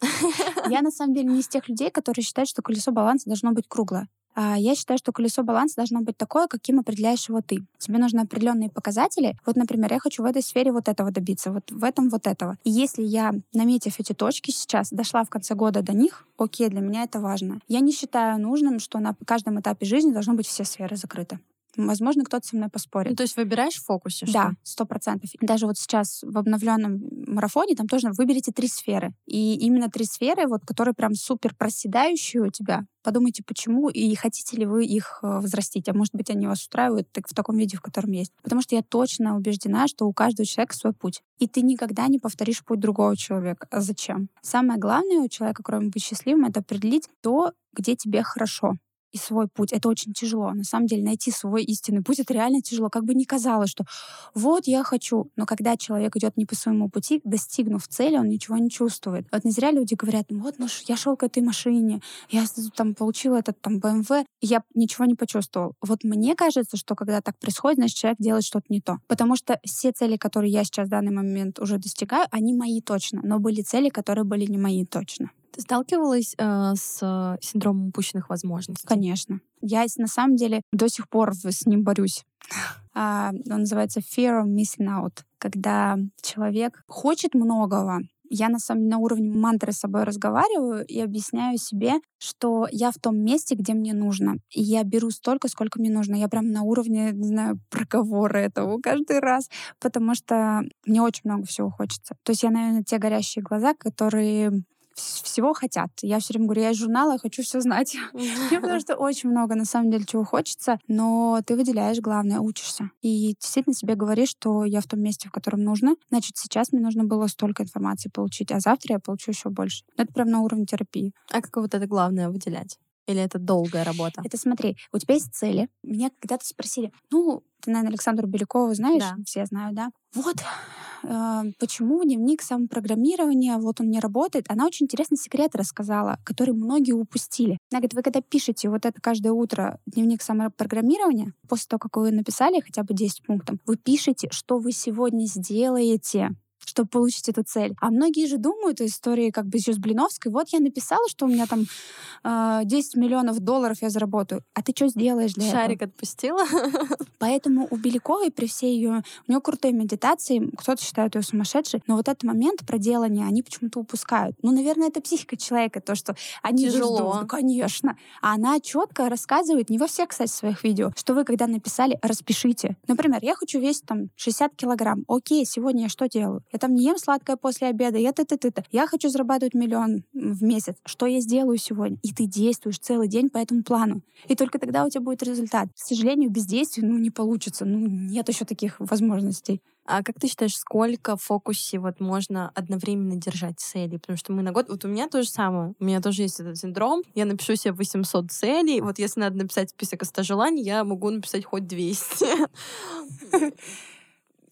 [LAUGHS] Я на самом деле не из тех людей, которые считают, что колесо баланса должно быть круглое. А, я считаю, что колесо баланса должно быть такое, каким определяешь его ты. Тебе нужны определенные показатели. Вот, например, я хочу в этой сфере вот этого добиться, вот в этом вот этого. И если я, наметив эти точки сейчас, дошла в конце года до них, окей, для меня это важно. Я не считаю нужным, что на каждом этапе жизни должно быть все сферы закрыты. Возможно, кто-то со мной поспорит. Ну, то есть выбираешь в фокусе? Да, сто процентов. Даже вот сейчас в обновленном марафоне там тоже выберите три сферы. И именно три сферы, вот, которые прям супер проседающие у тебя, подумайте, почему, и хотите ли вы их э, возрастить. А может быть, они вас устраивают так, в таком виде, в котором есть. Потому что я точно убеждена, что у каждого человека свой путь. И ты никогда не повторишь путь другого человека. А зачем? Самое главное у человека, кроме быть счастливым, это определить то, где тебе хорошо и свой путь. Это очень тяжело. На самом деле найти свой истинный путь это реально тяжело. Как бы ни казалось, что вот я хочу. Но когда человек идет не по своему пути, достигнув цели, он ничего не чувствует. Вот не зря люди говорят, ну вот, ну я шел к этой машине, я там получил этот там BMW, я ничего не почувствовал. Вот мне кажется, что когда так происходит, значит, человек делает что-то не то. Потому что все цели, которые я сейчас в данный момент уже достигаю, они мои точно. Но были цели, которые были не мои точно. Сталкивалась э, с синдромом упущенных возможностей? Конечно. Я на самом деле до сих пор с ним борюсь. [LAUGHS] А, он называется fear of missing out. Когда человек хочет многого, я на самом деле на уровне мантры с собой разговариваю и объясняю себе, что я в том месте, где мне нужно. И я беру столько, сколько мне нужно. Я прям на уровне, не знаю, проговора этого каждый раз, потому что мне очень много всего хочется. То есть я, наверное, те горящие глаза, которые всего хотят. Я все время говорю, я из журнала, я хочу все знать. [LAUGHS] [LAUGHS] Мне потому что очень много, на самом деле, чего хочется, но ты выделяешь главное, учишься. И действительно себе говоришь, что я в том месте, в котором нужно. Значит, сейчас мне нужно было столько информации получить, а завтра я получу еще больше. Это прям на уровне терапии. А как вот это главное выделять? Или это долгая работа? Это смотри, у тебя есть цели. Меня когда-то спросили, ну, ты, наверное, Александру Белякову знаешь? Да. Все знают, да? Вот э, почему дневник самопрограммирования, вот он не работает. Она очень интересный секрет рассказала, который многие упустили. Она говорит, вы когда пишете вот это каждое утро дневник самопрограммирования, после того, как вы написали хотя бы 10 пунктов, вы пишете, что вы сегодня сделаете чтобы получить эту цель. А многие же думают истории как бы с Блиновской. Вот я написала, что у меня там э, 10 миллионов долларов я заработаю. А ты что сделаешь для Шарик этого? отпустила? [LAUGHS] Поэтому у Беляковой при всей ее... У нее крутые медитации, кто-то считает ее сумасшедшей, но вот этот момент проделания они почему-то упускают. Ну, наверное, это психика человека, то, что они Тяжело. ждут. Ну, конечно. А она четко рассказывает, не во всех, кстати, своих видео, что вы, когда написали, распишите. Например, я хочу весить там 60 килограмм. Окей, сегодня я что делаю? Я там не ем сладкое после обеда, я ты-ты-ты-ты. Я хочу зарабатывать миллион в месяц. Что я сделаю сегодня? И ты действуешь целый день по этому плану. И только тогда у тебя будет результат. К сожалению, без действий, ну, не получится. Ну, нет еще таких возможностей. А как ты считаешь, сколько в фокусе вот можно одновременно держать цели? Потому что мы на год... Вот у меня то же самое. У меня тоже есть этот синдром. Я напишу себе 800 целей. Вот если надо написать список 100 желаний, я могу написать хоть 200. [LAUGHS]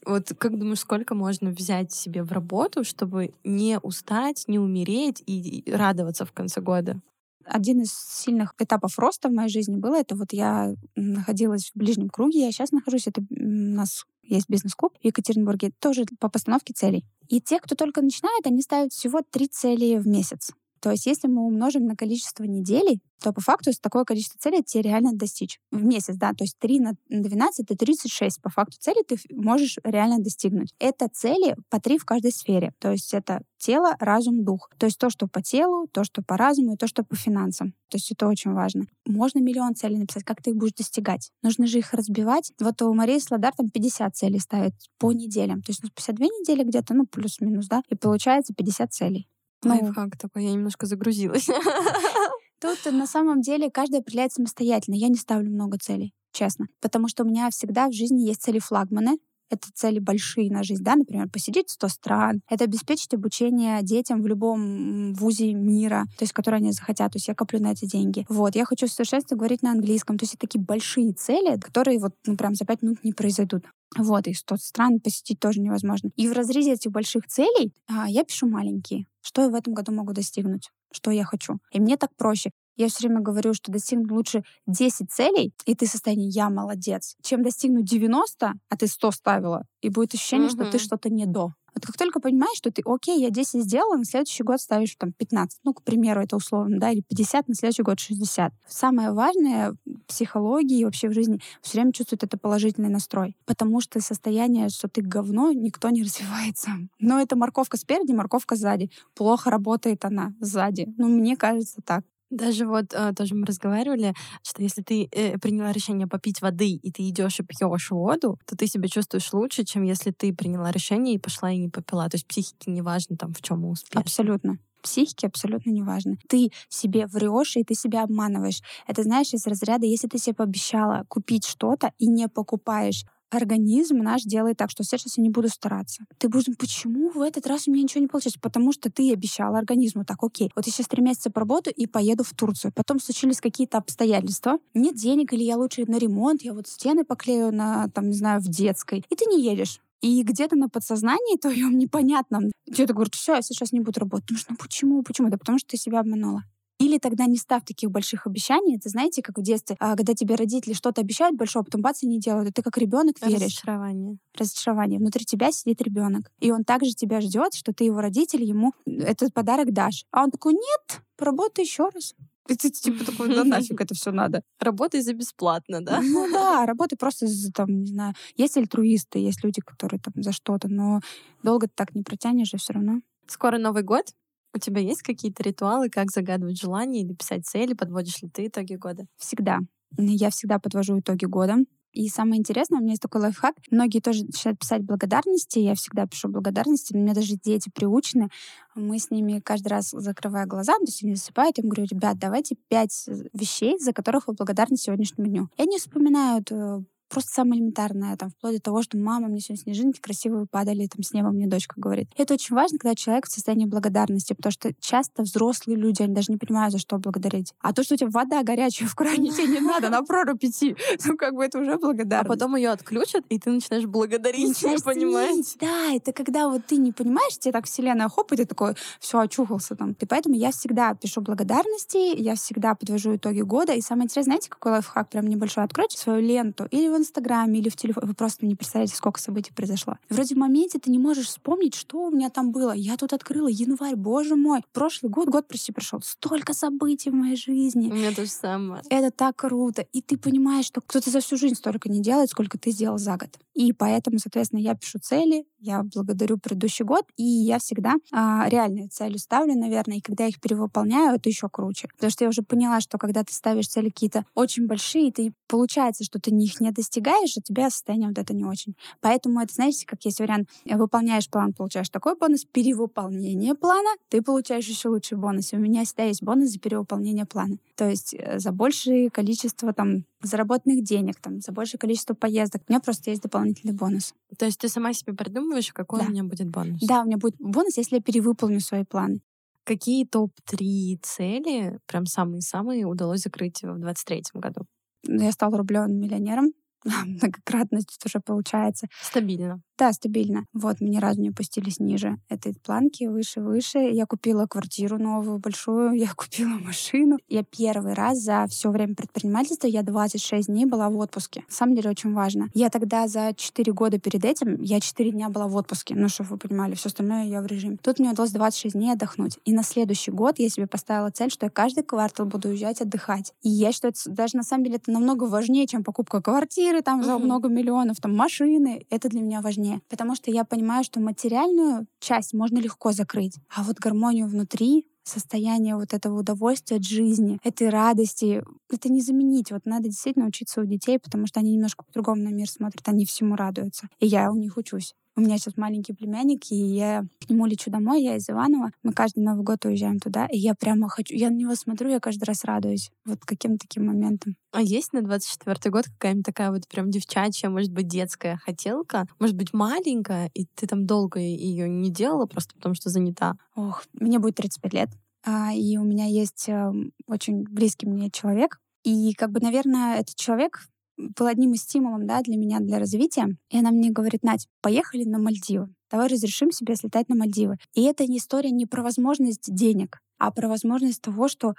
Вот как думаешь, сколько можно взять себе в работу, чтобы не устать, не умереть и радоваться в конце года? Один из сильных этапов роста в моей жизни было, это вот я находилась в ближнем круге, я сейчас нахожусь, это у нас есть бизнес-клуб в Екатеринбурге, тоже по постановке целей. И те, кто только начинает, они ставят всего три цели в месяц. То есть если мы умножим на количество недель, то по факту такое количество целей тебе реально достичь в месяц, да, то есть 3 на 12 — это 36 по факту целей ты можешь реально достигнуть. Это цели по 3 в каждой сфере, то есть это тело, разум, дух. То есть то, что по телу, то, что по разуму и то, что по финансам. То есть это очень важно. Можно миллион целей написать, как ты их будешь достигать. Нужно же их разбивать. Вот у Марии Сладар там 50 целей ставит по неделям. То есть ну, 52 недели где-то, ну, плюс-минус, да, и получается 50 целей. Ну, Лайфхак такой, я немножко загрузилась. [LAUGHS] Тут на самом деле каждый определяет самостоятельно. Я не ставлю много целей, честно. Потому что у меня всегда в жизни есть цели флагманы, это цели большие на жизнь, да, например, посетить 100 стран, это обеспечить обучение детям в любом вузе мира, то есть, который они захотят, то есть я коплю на эти деньги. Вот, я хочу в совершенстве говорить на английском, то есть это такие большие цели, которые вот, ну, прям за пять минут не произойдут. Вот, и 100 стран посетить тоже невозможно. И в разрезе этих больших целей а, я пишу маленькие. Что я в этом году могу достигнуть? Что я хочу? И мне так проще. Я все время говорю, что достигнуть лучше 10 целей, и ты в состоянии «я молодец», чем достигнуть 90, а ты 100 ставила, и будет ощущение, угу. что ты что-то не до. Вот как только понимаешь, что ты, окей, я 10 сделала, на следующий год ставишь там 15, ну, к примеру, это условно, да, или 50, на следующий год 60. Самое важное в психологии и вообще в жизни все время чувствовать это положительный настрой, потому что состояние, что ты говно, никто не [LAUGHS] развивается. Но это морковка спереди, морковка сзади. Плохо работает она сзади. Ну, мне кажется так. Даже вот э, тоже мы разговаривали, что если ты э, приняла решение попить воды, и ты идешь и пьешь воду, то ты себя чувствуешь лучше, чем если ты приняла решение и пошла и не попила. То есть психике не важно там, в чем успех. Абсолютно психике абсолютно не важно. Ты себе врешь, и ты себя обманываешь. Это знаешь из разряда, если ты себе пообещала купить что-то и не покупаешь, организм наш делает так, что сейчас я не буду стараться. Ты будешь думать, почему в этот раз у меня ничего не получилось? Потому что ты обещала организму, так, окей, вот я сейчас три месяца поработаю и поеду в Турцию. Потом случились какие-то обстоятельства. Нет денег, или я лучше на ремонт, я вот стены поклею на, там, не знаю, в детской. И ты не едешь. И где-то на подсознании твоем непонятном где-то говорит, все, я сейчас не буду работать. Потому что, ну почему, почему? Да потому что ты себя обманула. Или тогда не став таких больших обещаний. Это знаете, как в детстве, а, когда тебе родители что-то обещают большое, а потом бац и не делают. И ты как ребенок веришь. Разочарование. Разочарование. Внутри тебя сидит ребенок. И он также тебя ждет, что ты его родитель ему этот подарок дашь. А он такой, нет, поработай еще раз. И ты типа такой, да [LAUGHS] нафиг это все надо. Работай за бесплатно, да? Ну да, работай просто за, там, не знаю, есть альтруисты, есть люди, которые там за что-то, но долго ты так не протянешь же все равно. Скоро Новый год. У тебя есть какие-то ритуалы, как загадывать желания или писать цели? Подводишь ли ты итоги года? Всегда. Я всегда подвожу итоги года. И самое интересное, у меня есть такой лайфхак. Многие тоже начинают писать благодарности. Я всегда пишу благодарности. У меня даже дети приучены. Мы с ними каждый раз, закрывая глаза, то есть они засыпают, им говорю, ребят, давайте пять вещей, за которых вы благодарны сегодняшнему дню. И они вспоминают э, просто самое элементарное, там, вплоть до того, что мама, мне сегодня снежинки красивые падали, там, с неба мне дочка говорит. Это очень важно, когда человек в состоянии благодарности, потому что часто взрослые люди, они даже не понимают, за что благодарить. А то, что у тебя вода горячая в кране, тебе не надо на прорубь идти, [LAUGHS] ну, как бы это уже благодарность. А потом ее отключат, и ты начинаешь благодарить, [LAUGHS] не понимаешь? Да, это когда вот ты не понимаешь, тебе так вселенная хоп, и ты такой, все, очухался там. И поэтому я всегда пишу благодарности, я всегда подвожу итоги года, и самое интересное, знаете, какой лайфхак прям небольшой? Откройте свою ленту или в Инстаграме или в телефоне. Вы просто не представляете, сколько событий произошло. Вроде в моменте ты не можешь вспомнить, что у меня там было. Я тут открыла январь, боже мой. Прошлый год, год почти прошел. Столько событий в моей жизни. У меня то же самое. Это так круто. И ты понимаешь, что кто-то за всю жизнь столько не делает, сколько ты сделал за год. И поэтому, соответственно, я пишу цели, я благодарю предыдущий год, и я всегда а, реальные цели ставлю, наверное, и когда я их перевыполняю, это еще круче. Потому что я уже поняла, что когда ты ставишь цели какие-то очень большие, ты получается, что ты их не достигаешь, а тебя состояние вот это не очень. Поэтому это, знаете, как есть вариант, выполняешь план, получаешь такой бонус, перевыполнение плана, ты получаешь еще лучший бонус. И у меня всегда есть бонус за перевыполнение плана. То есть э, за большее количество там заработанных денег, там, за большее количество поездок. У меня просто есть дополнительный бонус. То есть ты сама себе придумываешь, какой да. у меня будет бонус? Да, у меня будет бонус, если я перевыполню свои планы. Какие топ-3 цели, прям самые-самые, удалось закрыть в 2023 году? Я стала рублевым миллионером. [LAUGHS] Многократность уже получается. Стабильно. Да, стабильно. Вот, мы ни разу не опустились ниже этой планки, выше, выше. Я купила квартиру новую, большую, я [LAUGHS] купила машину. Я первый раз за все время предпринимательства, я 26 дней была в отпуске. На самом деле очень важно. Я тогда за 4 года перед этим, я 4 дня была в отпуске. Ну, чтобы вы понимали, все остальное я в режиме. Тут мне удалось 26 дней отдохнуть. И на следующий год я себе поставила цель, что я каждый квартал буду уезжать отдыхать. И я считаю, это даже на самом деле это намного важнее, чем покупка квартиры там за много миллионов, там машины. Это для меня важнее гармония, потому что я понимаю, что материальную часть можно легко закрыть, а вот гармонию внутри состояние вот этого удовольствия от жизни, этой радости, это не заменить. Вот надо действительно учиться у детей, потому что они немножко по-другому на мир смотрят, они всему радуются. И я у них учусь. У меня сейчас маленький племянник, и я к нему лечу домой, я из Иванова. Мы каждый Новый год уезжаем туда, и я прямо хочу... Я на него смотрю, я каждый раз радуюсь. Вот каким таким моментом. А есть на 24 год какая-нибудь такая вот прям девчачья, может быть, детская хотелка? Может быть, маленькая, и ты там долго ее не делала просто потому, что занята? Ох, мне будет 35 лет, а, и у меня есть эм, очень близкий мне человек, и как бы, наверное, этот человек был одним из стимулов да, для меня, для развития. И она мне говорит, Надь, поехали на Мальдивы. Давай разрешим себе слетать на Мальдивы. И это не история не про возможность денег, а про возможность того, что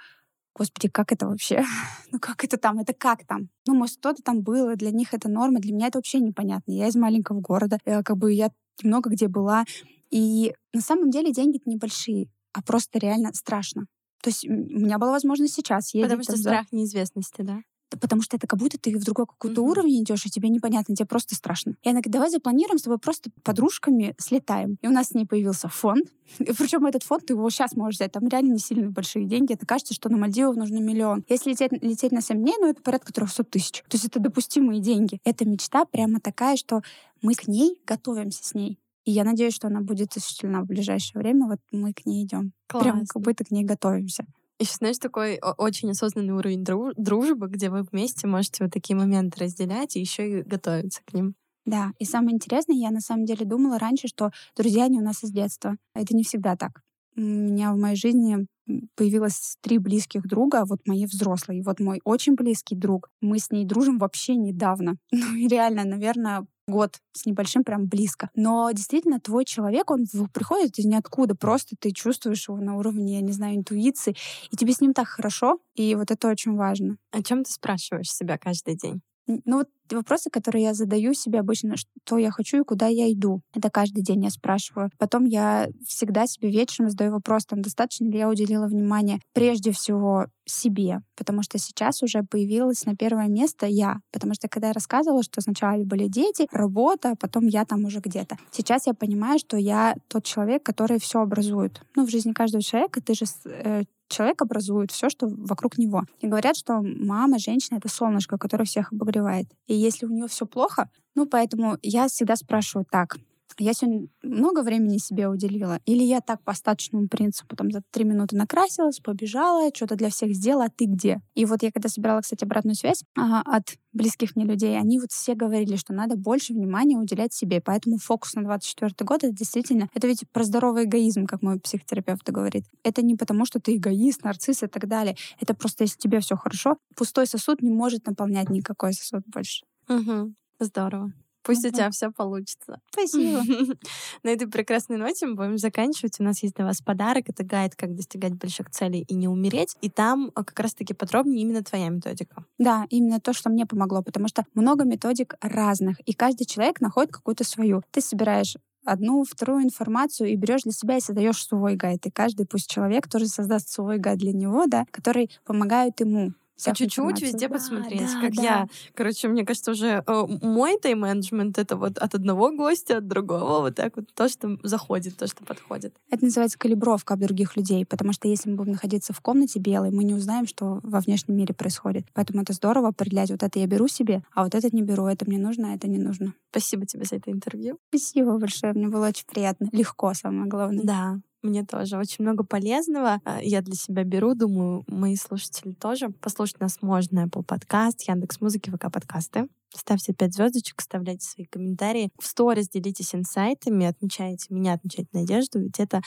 Господи, как это вообще? [LAUGHS] ну как это там? Это как там? Ну, может, что-то там было, для них это норма, для меня это вообще непонятно. Я из маленького города, э, как бы я много где была. И на самом деле деньги-то небольшие, а просто реально страшно. То есть у меня была возможность сейчас ездить. Потому что страх неизвестности, да? Потому что это как будто ты в другой какой-то mm-hmm. уровень идешь, и тебе непонятно, тебе просто страшно. И она говорит, давай запланируем с тобой просто подружками слетаем. И у нас с ней появился фонд. [LAUGHS] И причем этот фонд, ты его сейчас можешь взять, там реально не сильно большие деньги. Это кажется, что на Мальдивах нужно миллион. Если лететь, лететь на 7 дней, ну это порядка 300 тысяч. То есть это допустимые деньги. Эта мечта прямо такая, что мы к ней готовимся с ней. И я надеюсь, что она будет осуществлена в ближайшее время. Вот мы к ней идем. Прям как будто к ней готовимся. Еще, знаешь, такой очень осознанный уровень дружбы, где вы вместе можете вот такие моменты разделять и еще и готовиться к ним. Да, и самое интересное, я на самом деле думала раньше, что друзья они у нас из детства. Это не всегда так. У меня в моей жизни появилось три близких друга, вот мои взрослые. Вот мой очень близкий друг. Мы с ней дружим вообще недавно. [LAUGHS] Ну и реально, наверное, год с небольшим прям близко. Но действительно, твой человек, он приходит из ниоткуда, просто ты чувствуешь его на уровне, я не знаю, интуиции, и тебе с ним так хорошо, и вот это очень важно. О чем ты спрашиваешь себя каждый день? Ну вот вопросы, которые я задаю себе обычно, что я хочу и куда я иду. Это каждый день я спрашиваю. Потом я всегда себе вечером задаю вопрос, там, достаточно ли я уделила внимание прежде всего себе, потому что сейчас уже появилась на первое место я. Потому что когда я рассказывала, что сначала были дети, работа, а потом я там уже где-то. Сейчас я понимаю, что я тот человек, который все образует. Ну, в жизни каждого человека ты же э, человек образует все, что вокруг него. И говорят, что мама, женщина — это солнышко, которое всех обогревает. И если у нее все плохо, ну, поэтому я всегда спрашиваю так, я сегодня много времени себе уделила, или я так по остаточному принципу, там, за три минуты накрасилась, побежала, что-то для всех сделала, а ты где? И вот я когда собирала, кстати, обратную связь ага, от близких мне людей, они вот все говорили, что надо больше внимания уделять себе, поэтому фокус на 24 год, это действительно, это ведь про здоровый эгоизм, как мой психотерапевт говорит. Это не потому, что ты эгоист, нарцисс и так далее. Это просто, если тебе все хорошо, пустой сосуд не может наполнять никакой сосуд больше. Угу. Здорово. Пусть у тебя все получится. Спасибо. [LAUGHS] На этой прекрасной ноте мы будем заканчивать. У нас есть для вас подарок. Это гайд «Как достигать больших целей и не умереть». И там э, как раз-таки подробнее именно твоя методика. Да, именно то, что мне помогло, потому что много методик разных, и каждый человек находит какую-то свою. Ты собираешь одну, вторую информацию и берешь для себя и создаешь свой гайд. И каждый пусть человек тоже создаст свой гайд для него, да, который помогает ему По чуть-чуть везде да, посмотреть. Да, как да. я, короче, мне кажется, уже э, мой тайм-менеджмент это вот от одного гостя, от другого, вот так вот то, что заходит, то, что подходит. Это называется калибровка об других людей, потому что если мы будем находиться в комнате белой, мы не узнаем, что во внешнем мире происходит. Поэтому это здорово определять, вот это я беру себе, а вот это не беру, это мне нужно, а это не нужно. Спасибо тебе за это интервью. Спасибо большое, мне было очень приятно. Легко, самое главное. Да, мне тоже очень много полезного. А, я для себя беру, думаю, мои слушатели тоже. Послушать нас можно Apple Podcast, Яндекс Музыки, ВК Подкасты. Ставьте пять звездочек, оставляйте свои комментарии. В сторис делитесь инсайтами, отмечайте меня, отмечайте Надежду, ведь это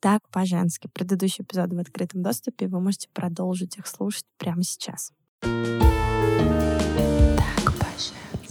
так по-женски. Предыдущие эпизоды в открытом доступе, вы можете продолжить их слушать прямо сейчас. Так по-женски.